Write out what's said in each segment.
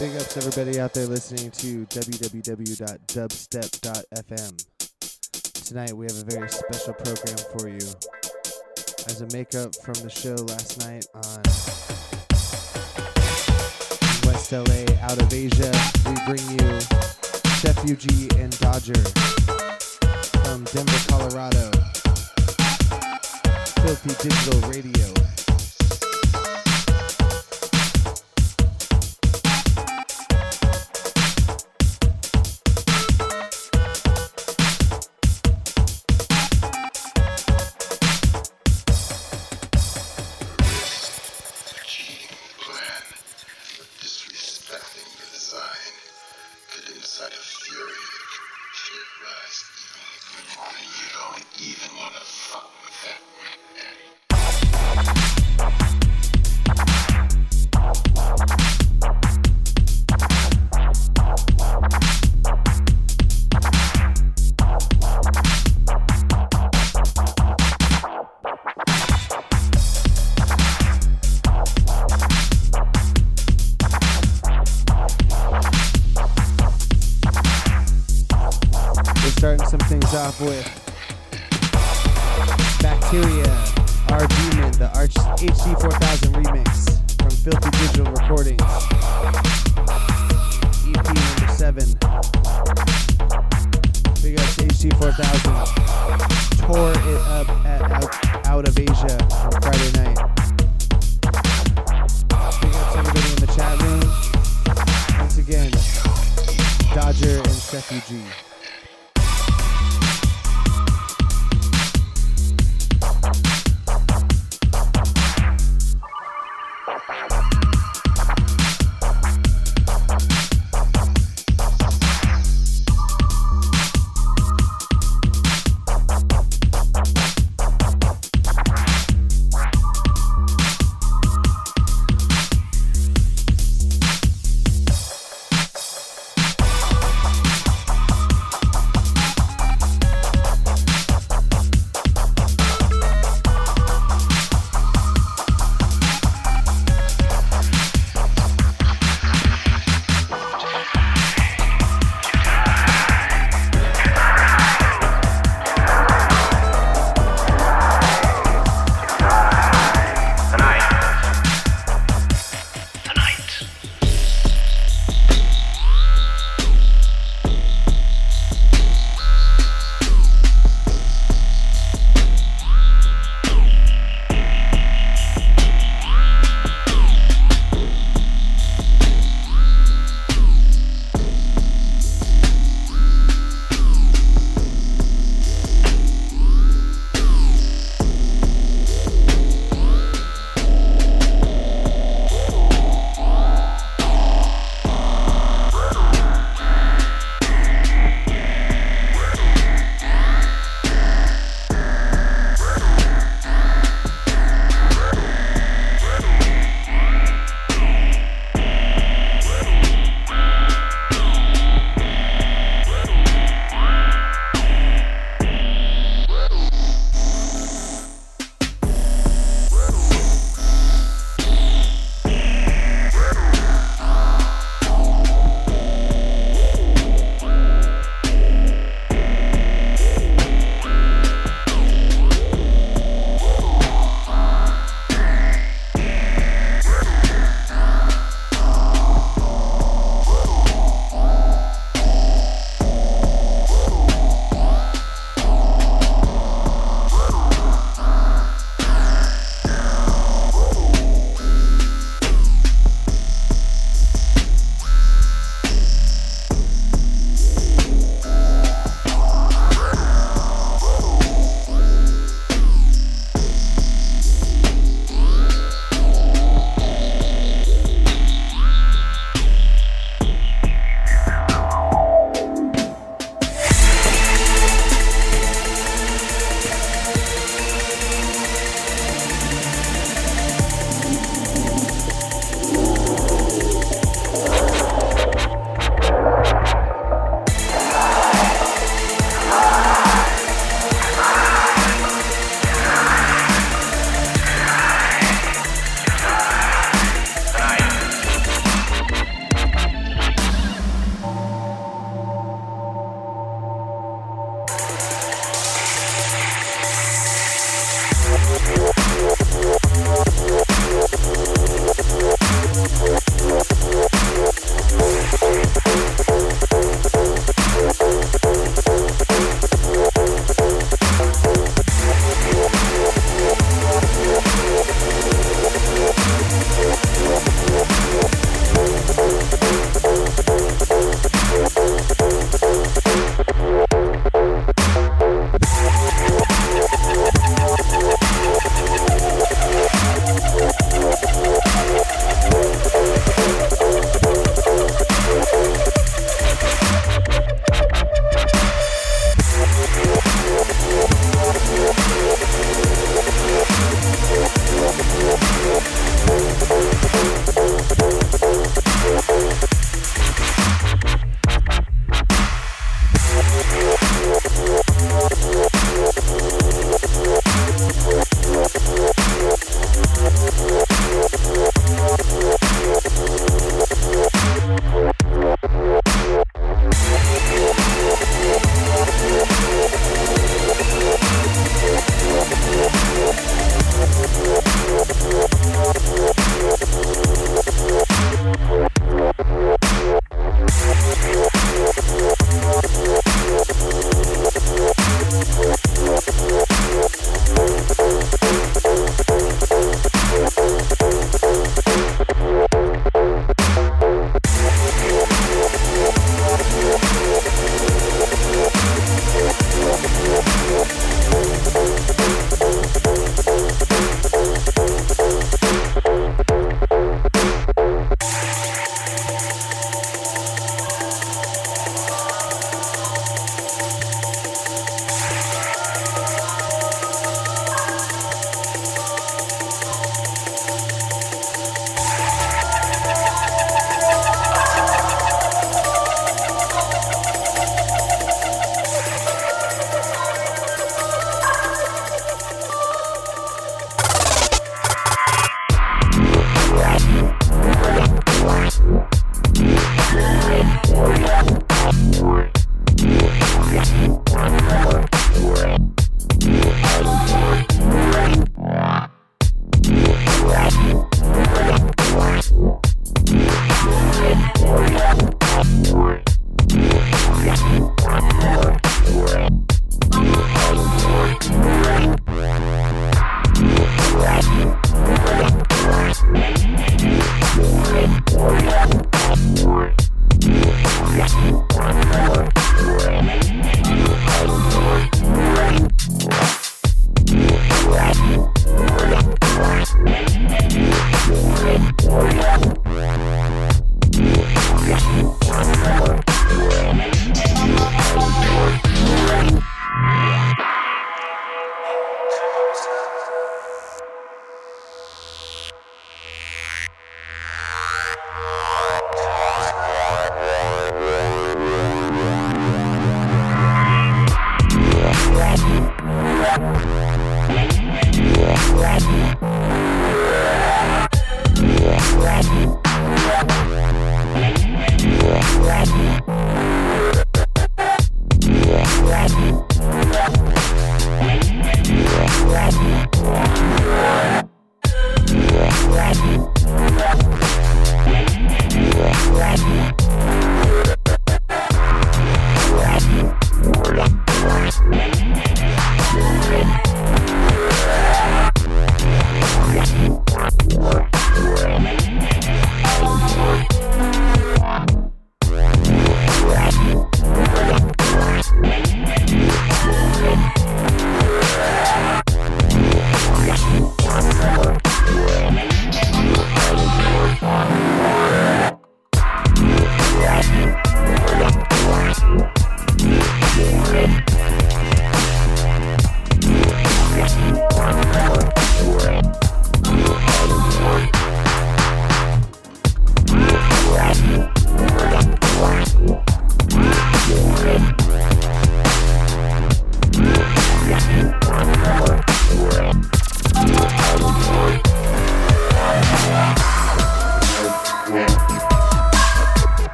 Big ups everybody out there listening to www.dubstep.fm. Tonight we have a very special program for you. As a makeup from the show last night on West LA out of Asia, we bring you Chef and Dodger from Denver, Colorado. Filthy Digital Radio.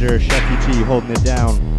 Roger, T holding it down.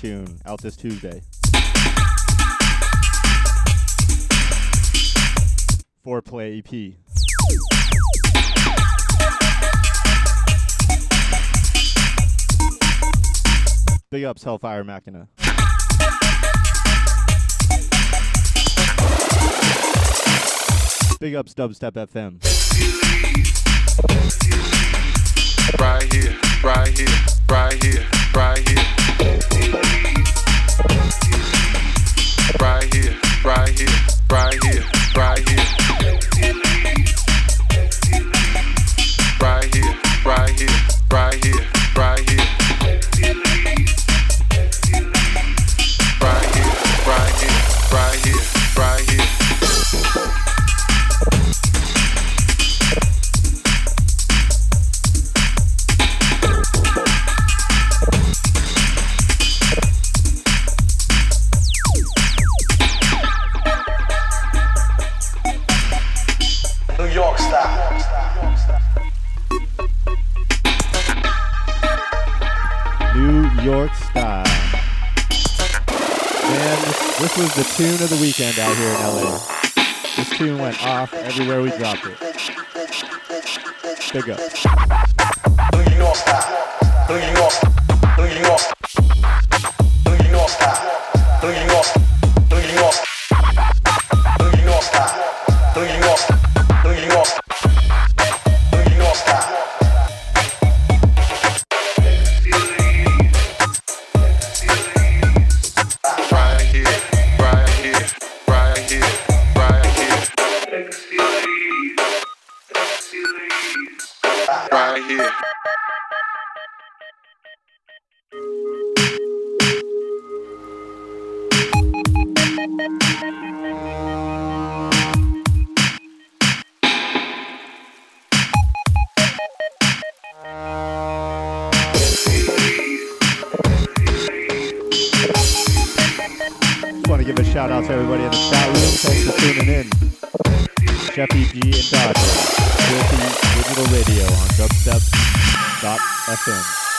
tune out this Tuesday. Foreplay EP. Big ups, Hellfire Machina. Big ups, Dubstep FM. Right here, right here, right here, right here. Legal. right here. shout out to FM.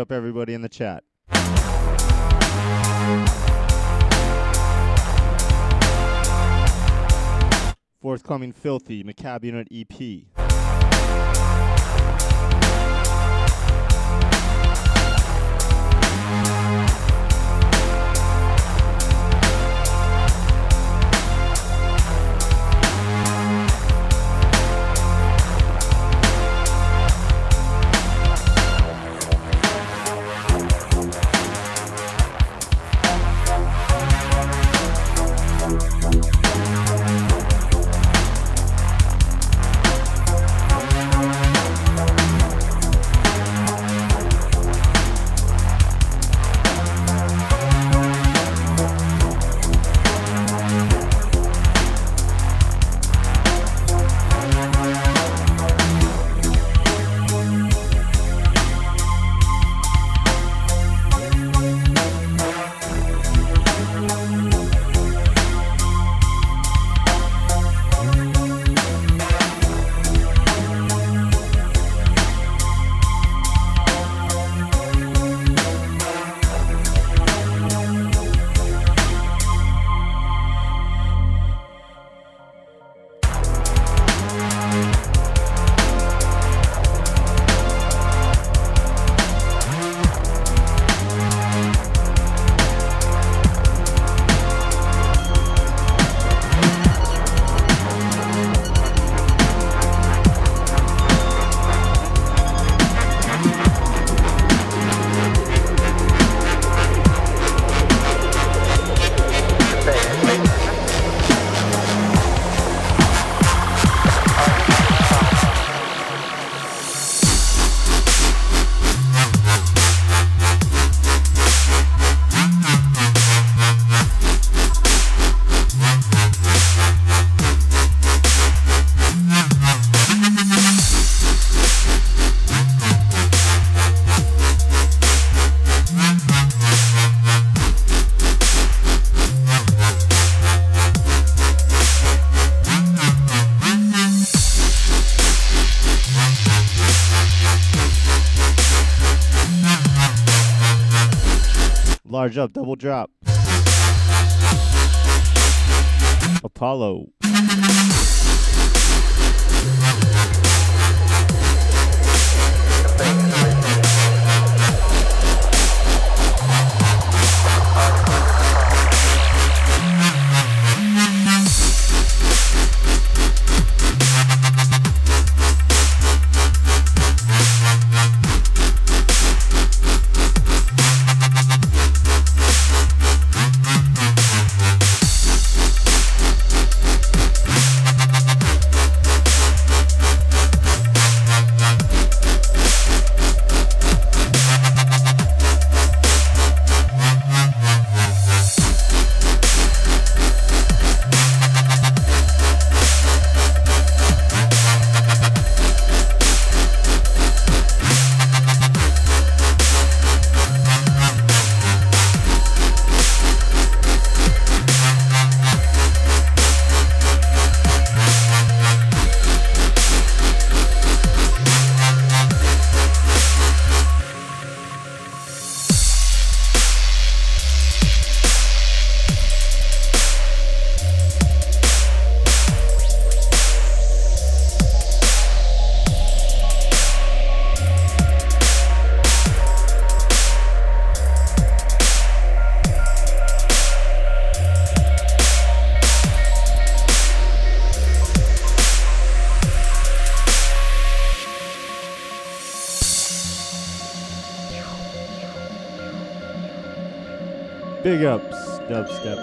up everybody in the chat. Forthcoming Filthy, Macabre Unit EP. Drop. Apollo. Dubstep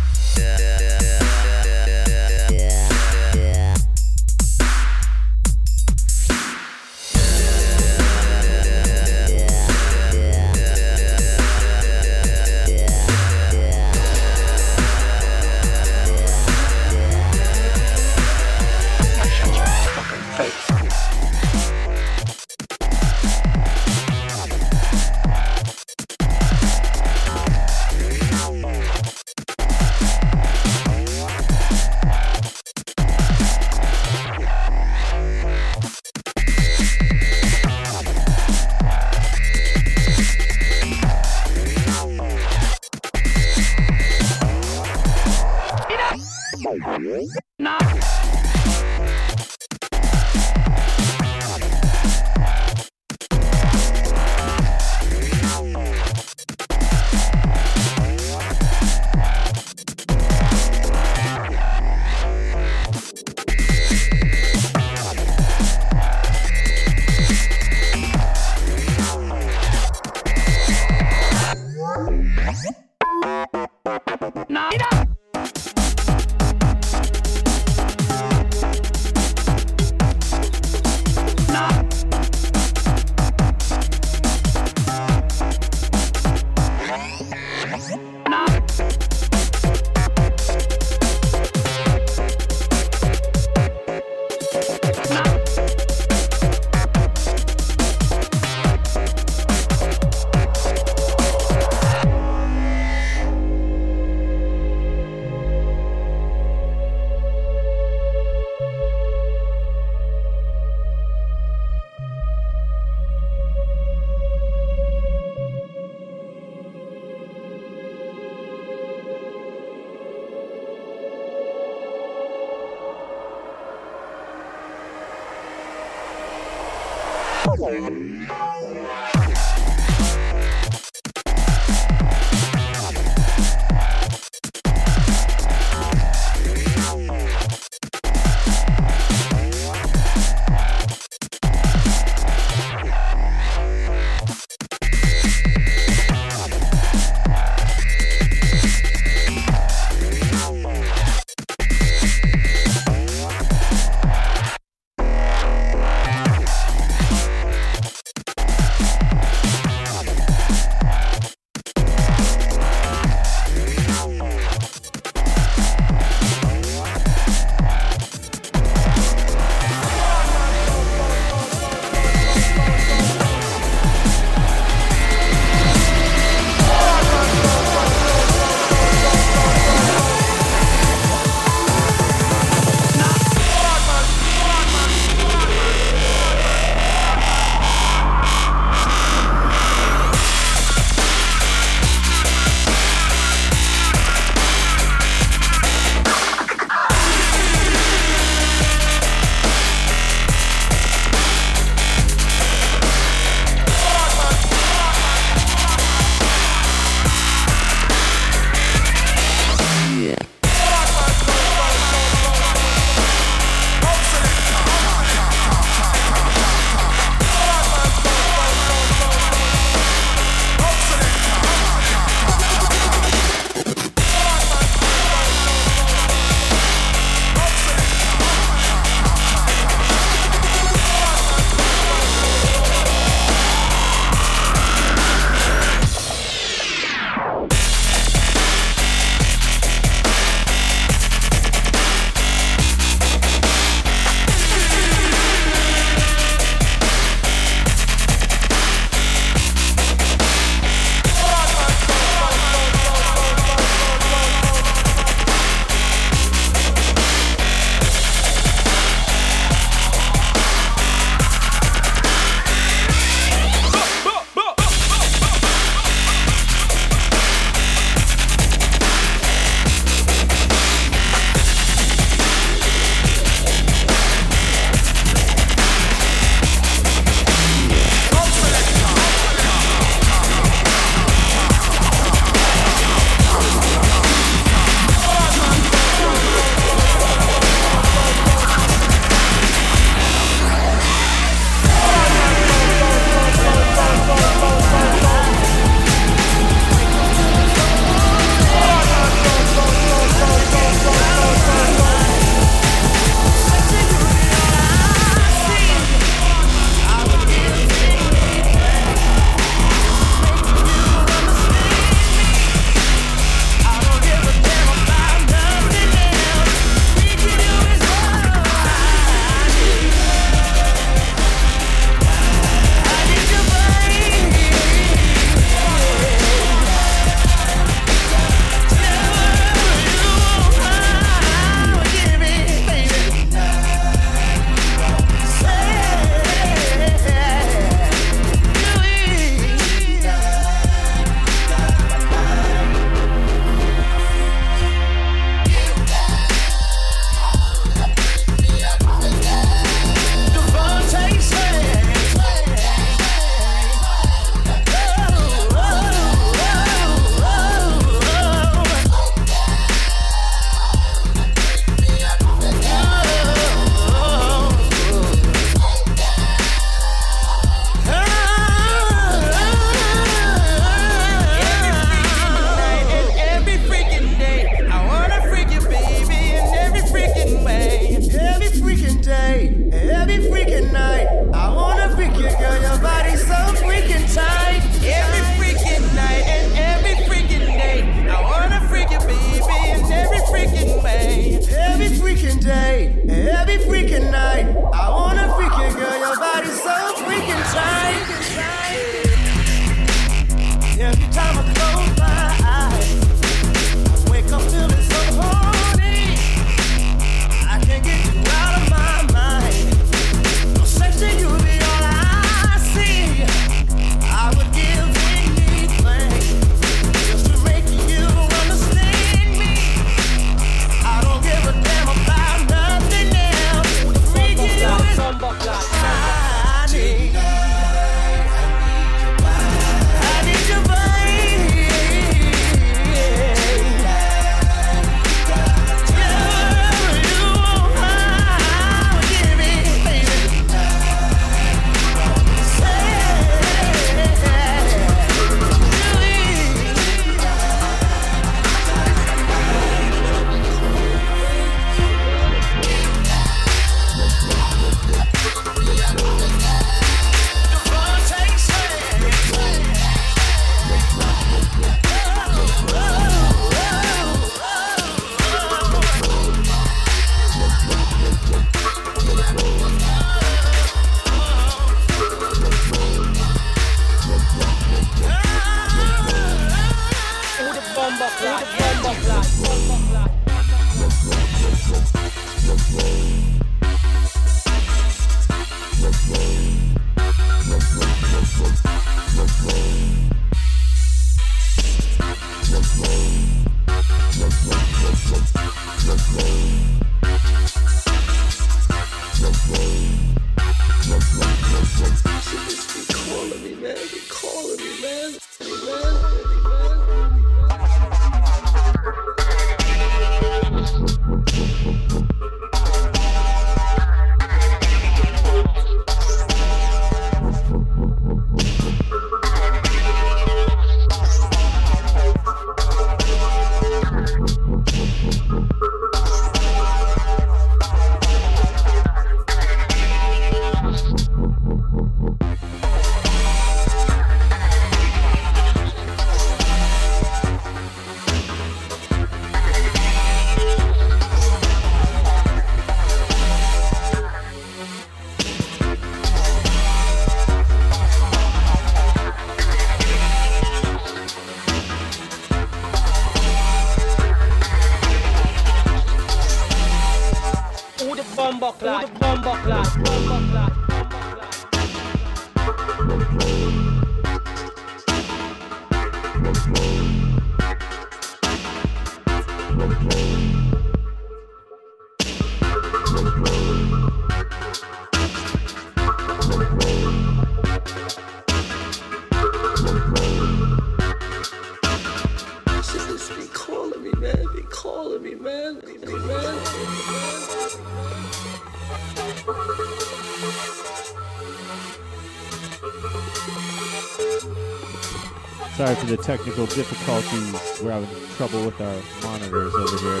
Sorry technical difficulties. We're having trouble with our monitors over here.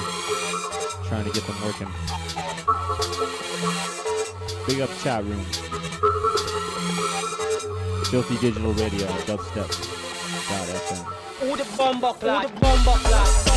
Trying to get them working. Big up chat room. Filthy Digital Radio dubstep.fm. Who the bomber clad? Who the bomber clad?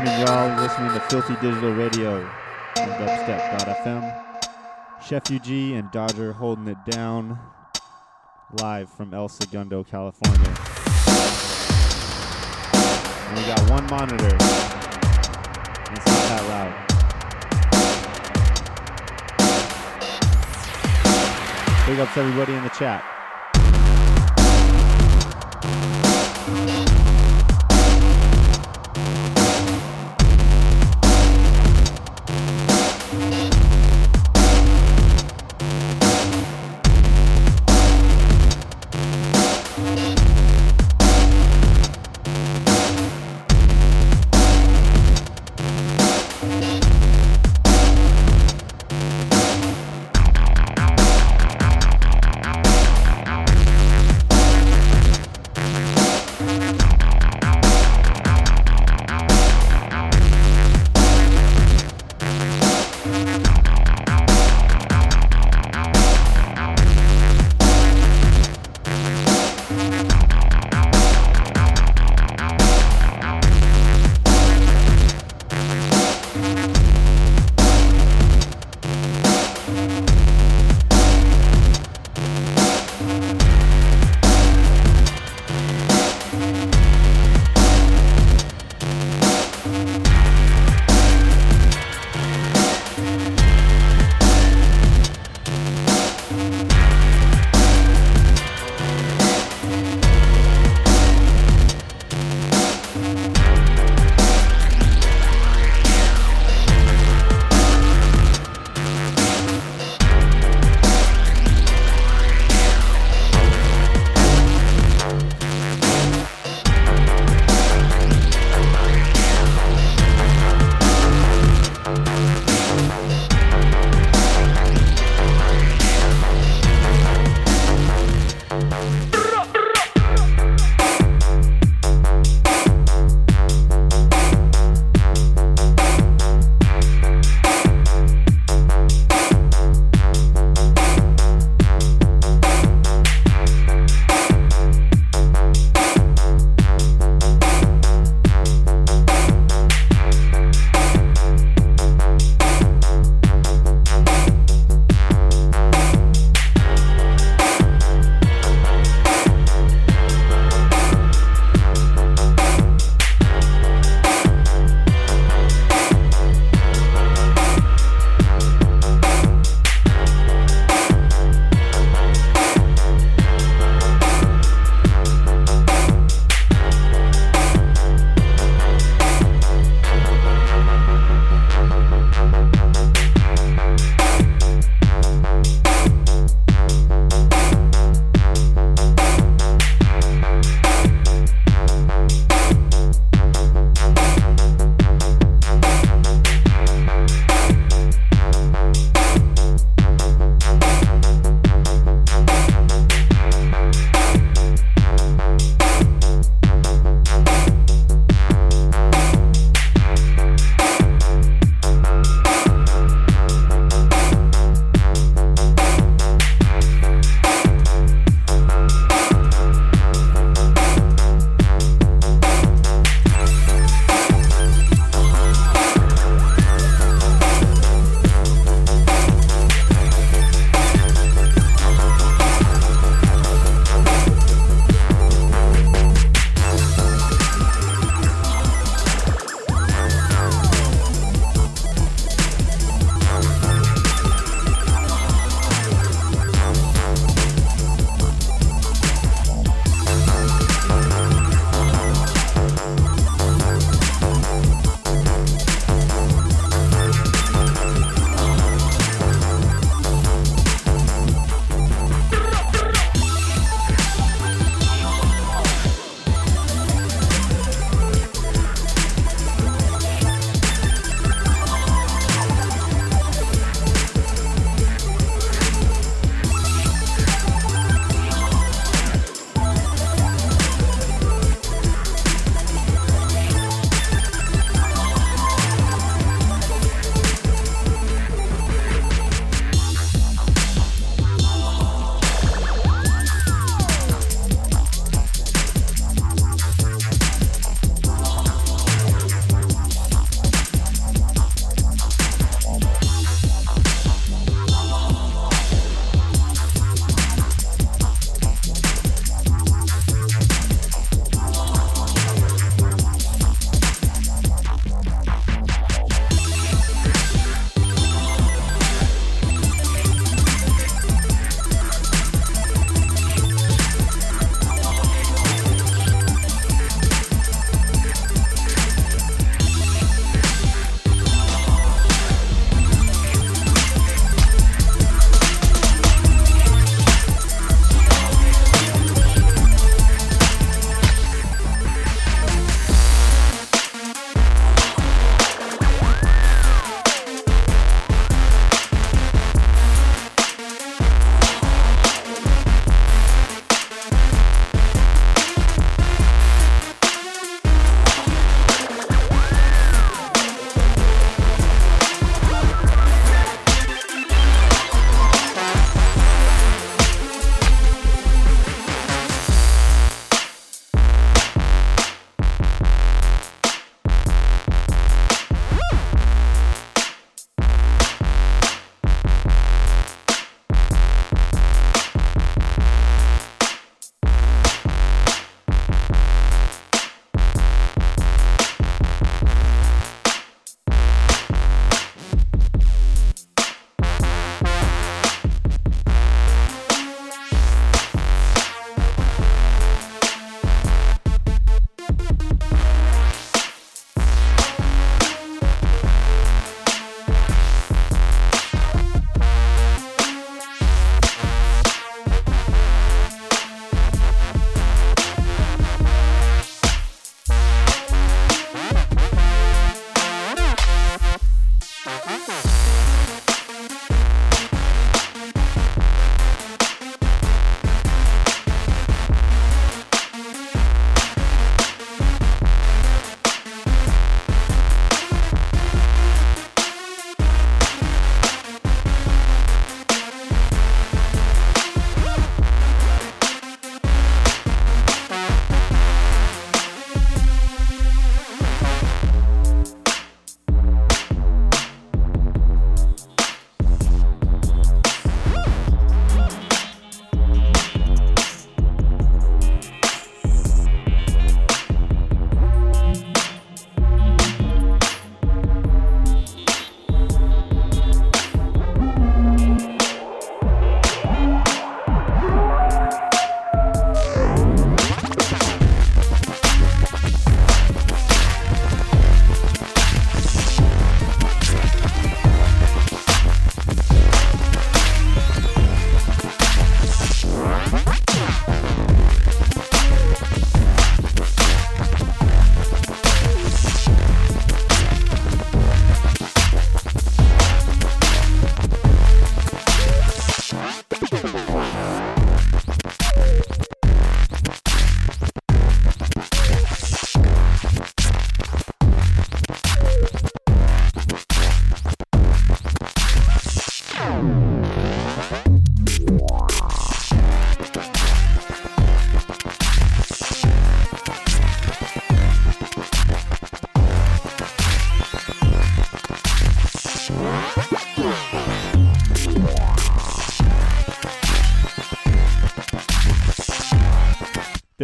Tuning, y'all. Listening to Filthy Digital Radio on dubstep.fm. Chef UG and Dodger holding it down live from El Segundo, California. And we got one monitor. And it's not that loud. Big ups everybody in the chat.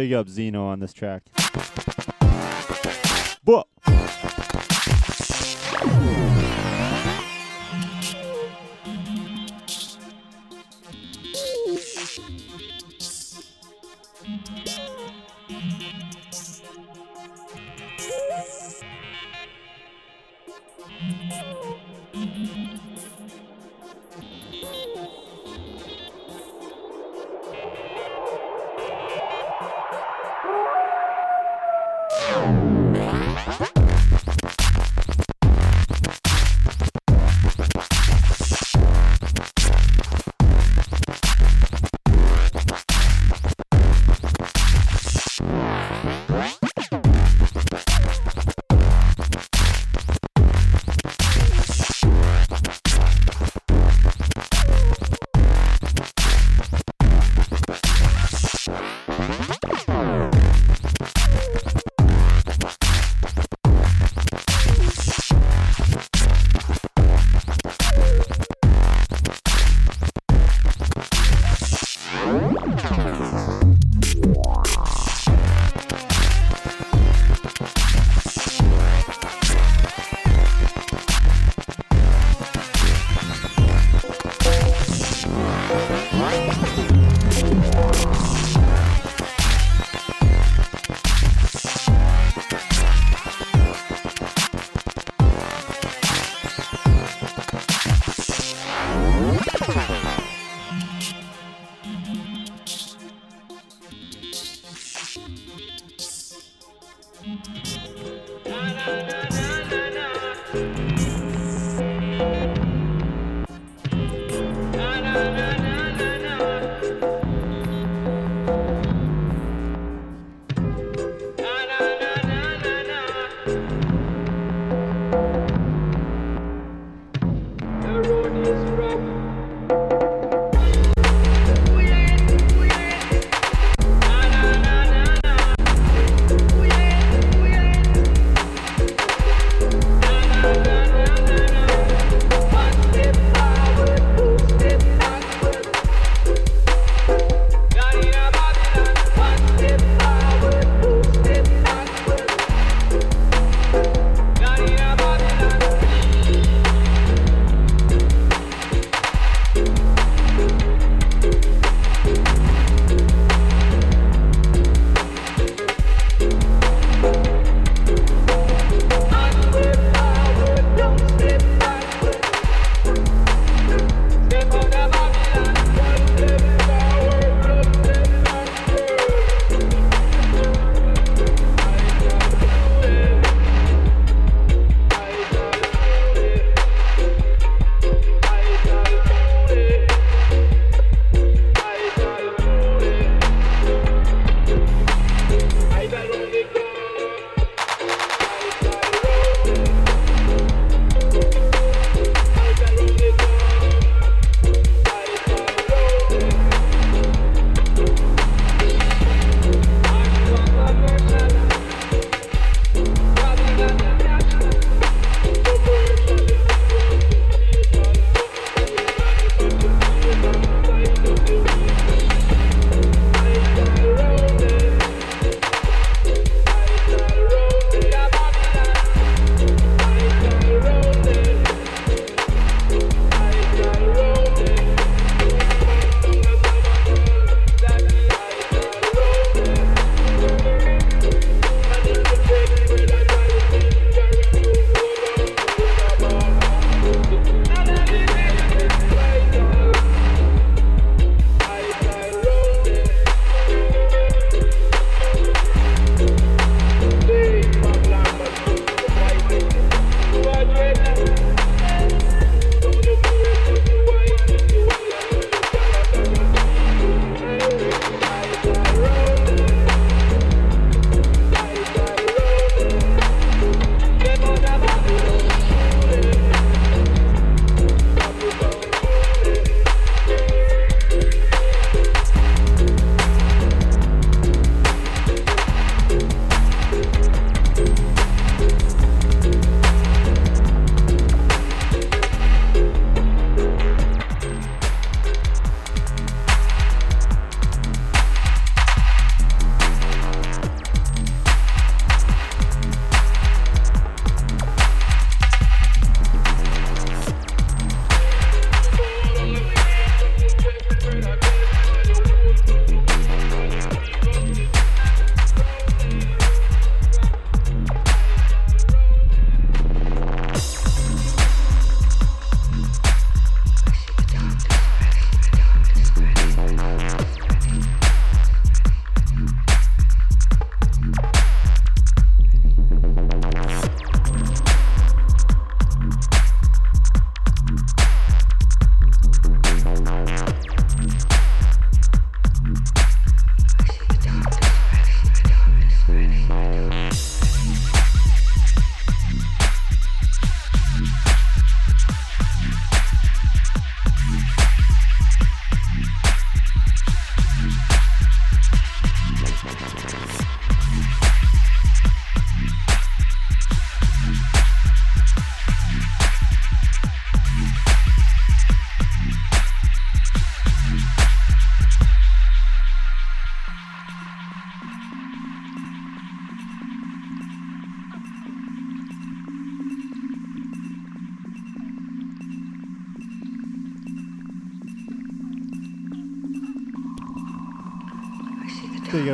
Big up Zeno on this track.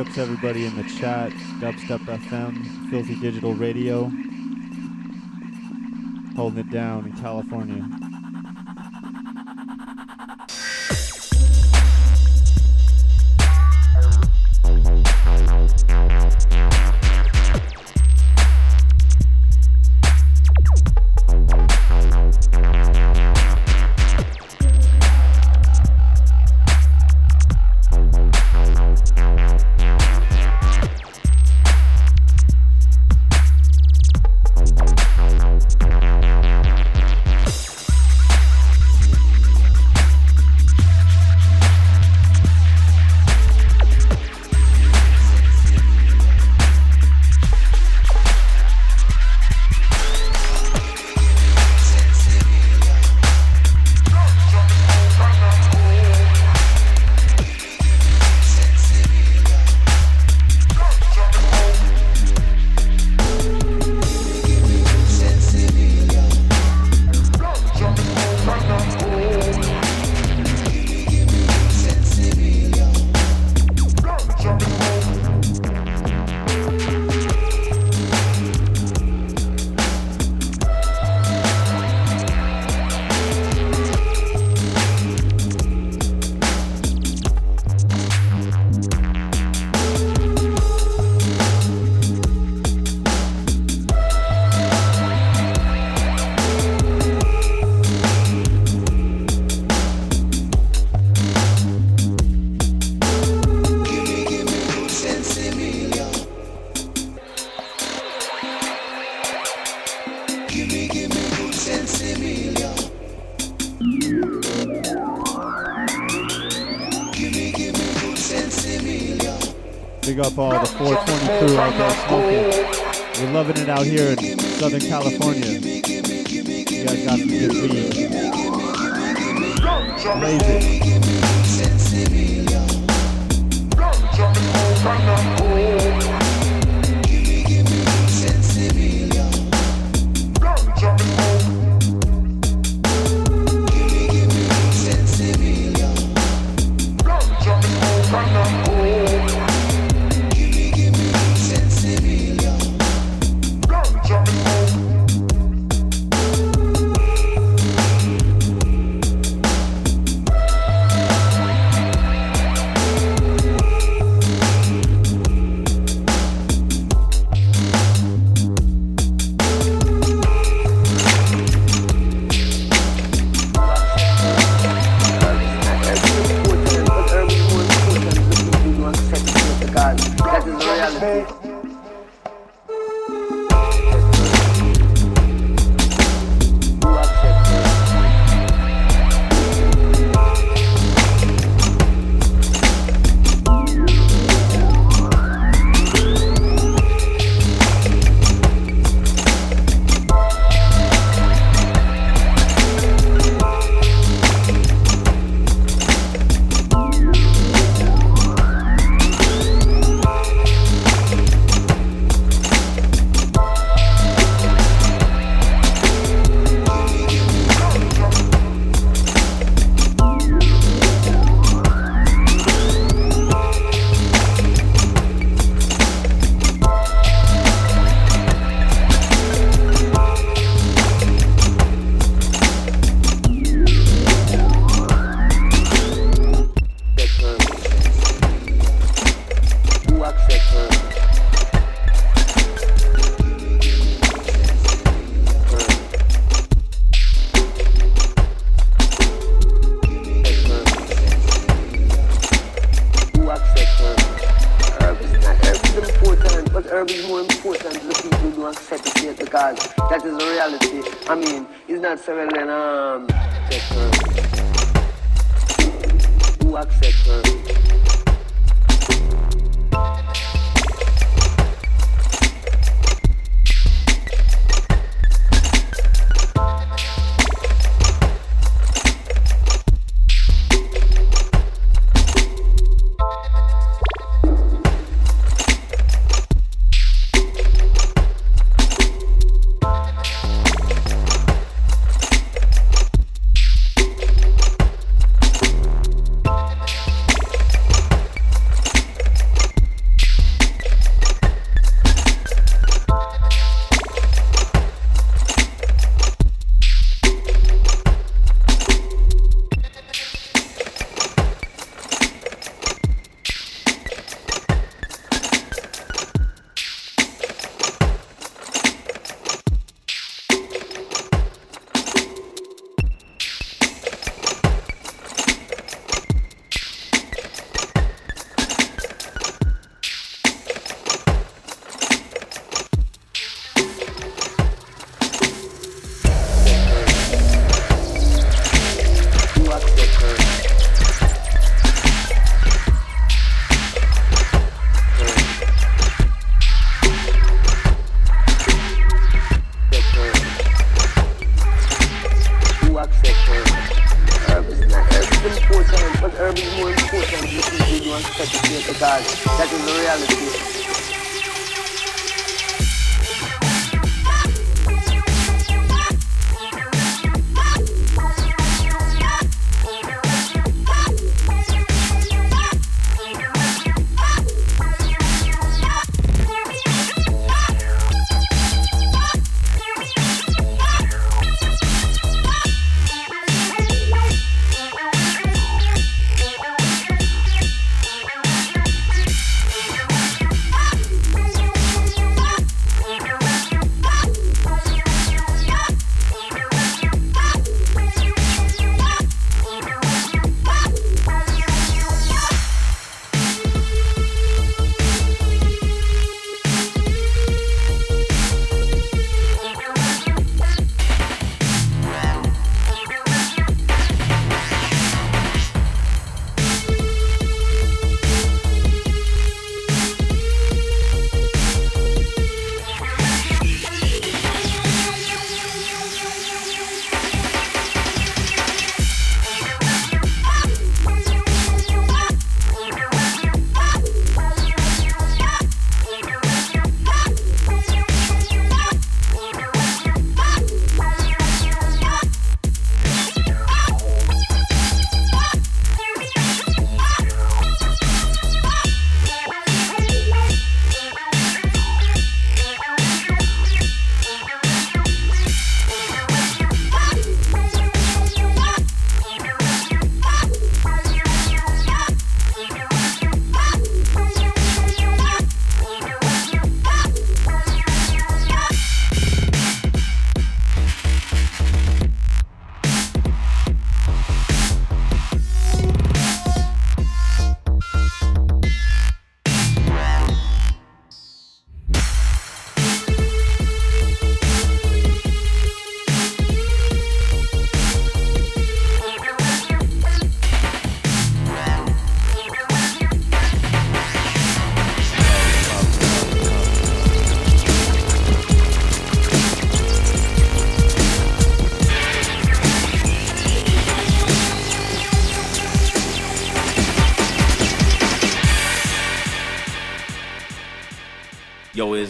out to everybody in the chat, Dubstep FM, Filthy Digital Radio, holding it down in California. loving it out here in Southern California. You guys got some good beats. Amazing.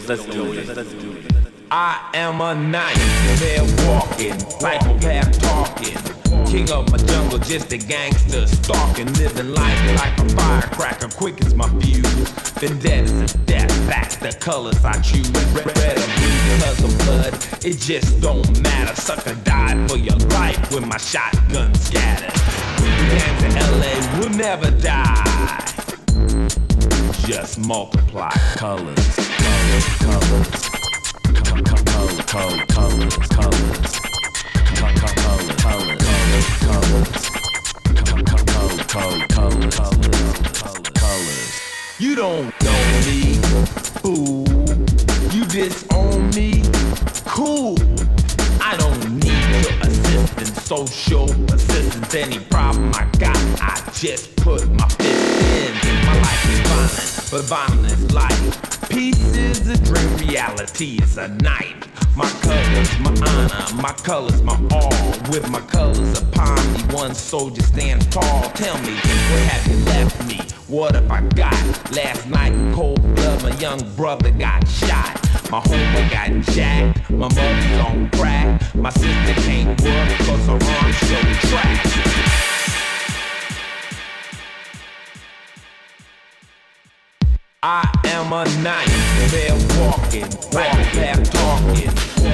Let's do this. I am a nightmare walking, psychopath talking. King of my jungle, just a gangster stalking, living life like a firecracker, quick as my fuse. Vendettas and death, that's the colors I choose. Red, red or blue, because of blood, it just don't matter. Sucker died for your life when my shotgun scattered. Gangs in LA We'll never die. Just multiply colors, You don't know me, fool. You me, cool. I don't need your assistance, social assistance. Any problem I got, I just put my fist in. My life is violent, but violent is life. Peace is a dream, reality is a night. My colors, my honor, my colors, my all. With my colors upon me, one soldier stands tall. Tell me, what have you left me? What have I got? Last night in cold blood, my young brother got shot. My homie got jacked, my mother's on crack. My sister can't work cause her arms show track. I am a nightmare walking, psychopath talking.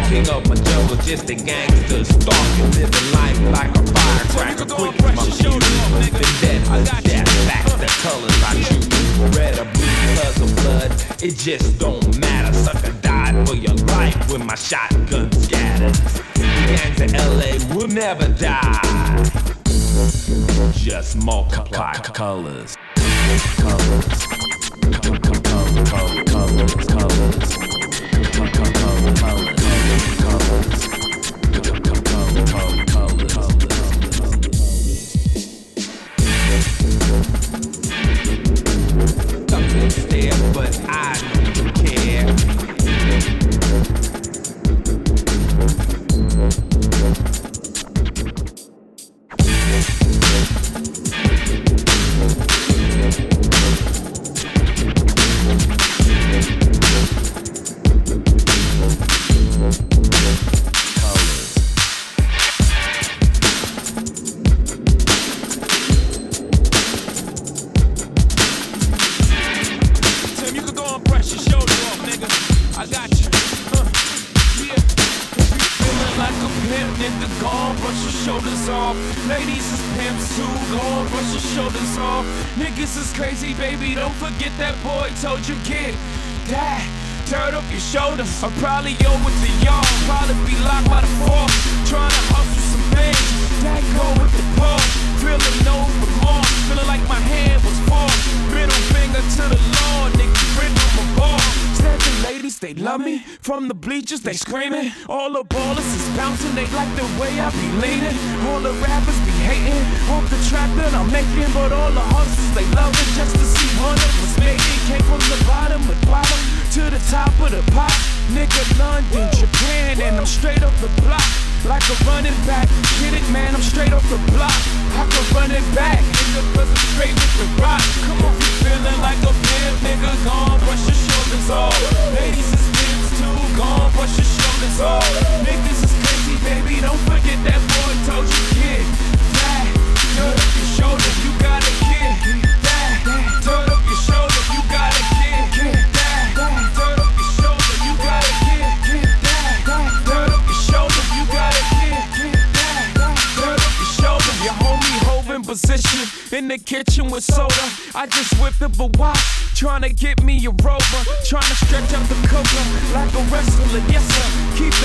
King of my jungle, just a gangster stalking. Living life like a firecracker, quick as my fuse. Vendetta, death, that's the colors I choose. Red or blue because of blood, it just don't matter. Sucker died for your life when my shotgun scatters. Gangs in LA will never die. Just multiply colors. Colors colors, colors, colors, colors. they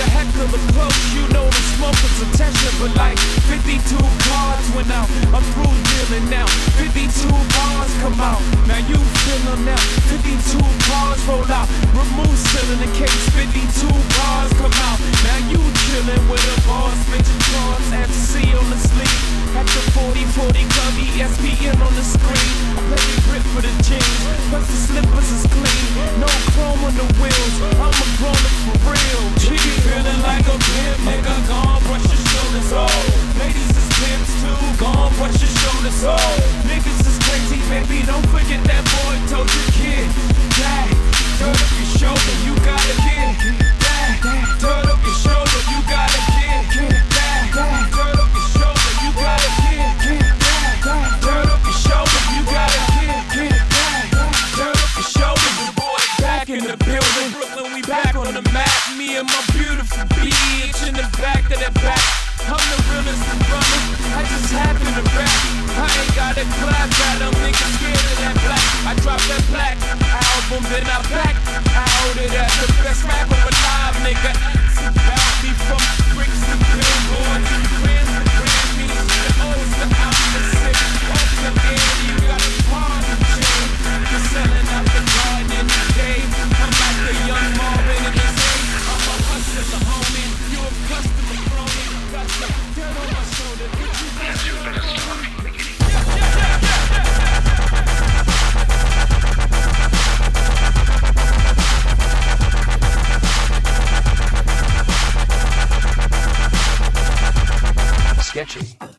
The heck of the close, you know the smoke smoker's attention, but like 52 cards went out, I'm through dealing now. 52 bars come out, now you feeling now. 52 bars roll out, remove ceiling in the case 52 bars come out. Now you chilling with a boss, mention cards, FC on the sleeve. At the 40-40 club, ESPN on the screen. Play the grip for the jeans. Cause the slippers is clean, no chrome on the wheels. I'm a grown up for real. She feeling like a pimp, nigga. Gone, brush your shoulders off. Ladies is pimps too, gone, brush your shoulders off. Niggas is crazy, baby, don't forget that boy told your kid that turn up your shoulder, you gotta get that turn up your shoulder, you gotta get that turn up your shoulder, you gotta get that turn up your shoulder, you gotta get that turn up your shoulder. The boy back in the building, Brooklyn, we back on the map. Me and my beautiful bitch in the back of that back. Ain't got a clap at them. Niggas scared of that black. I dropped that black album, then I packed. I hold it as the best rapper alive, nigga. Bounty from bricks to billboards Archie.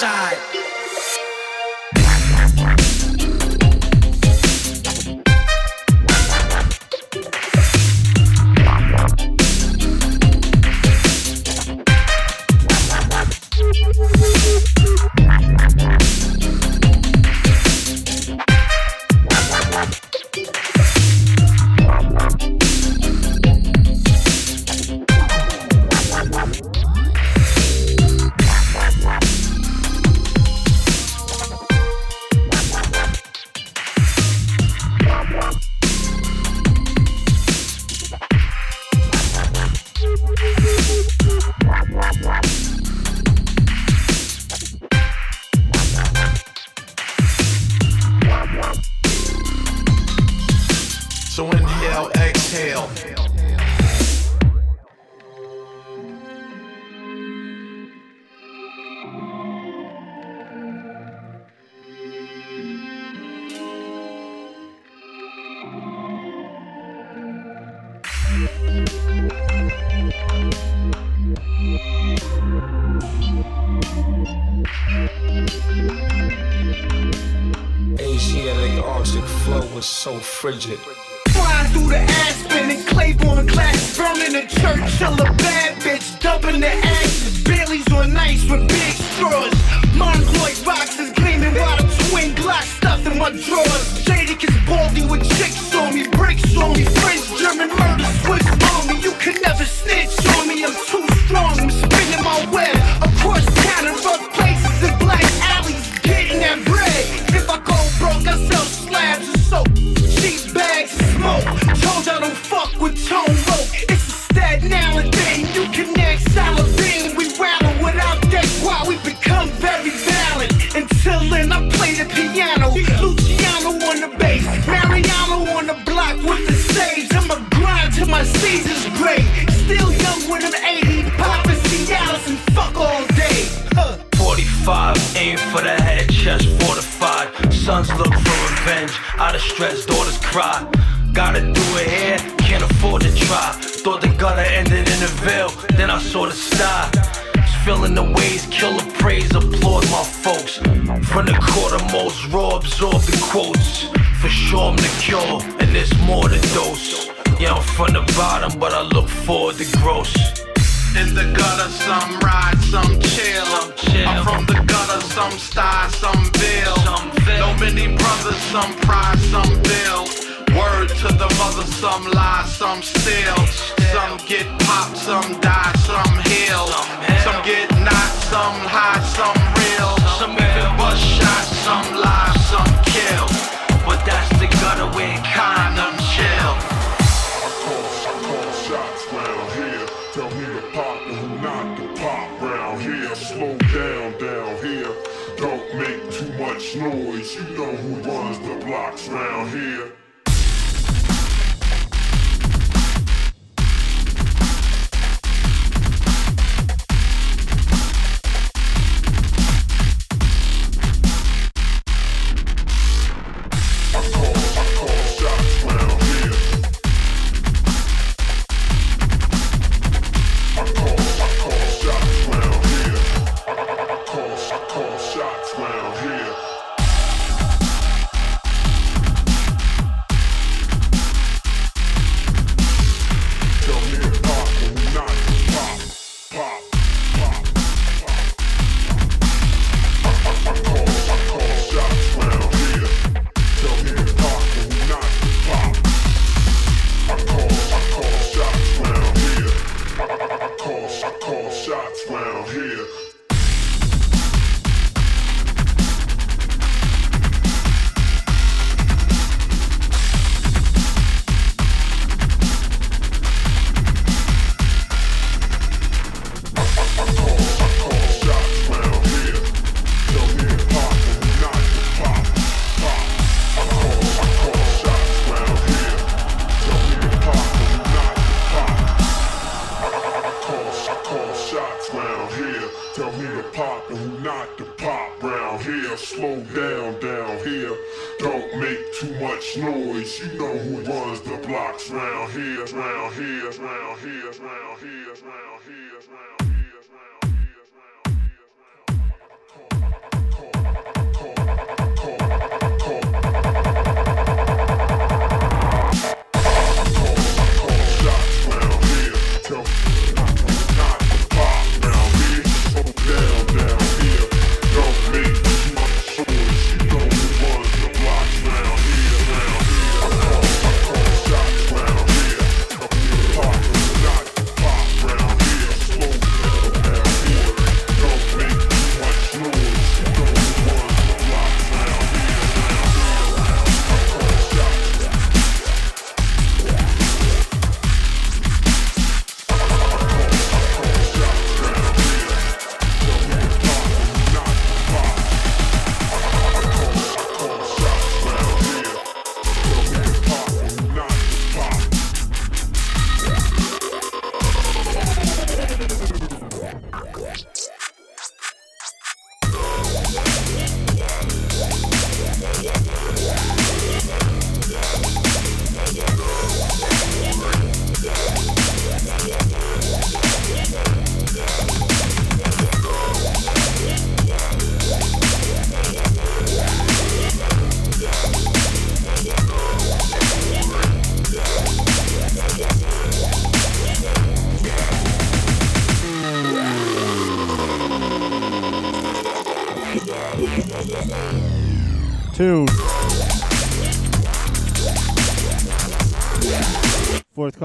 Super frigid.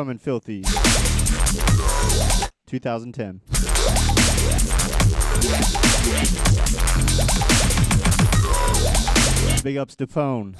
Forthcoming Filthy. 2010. Big ups to Phone.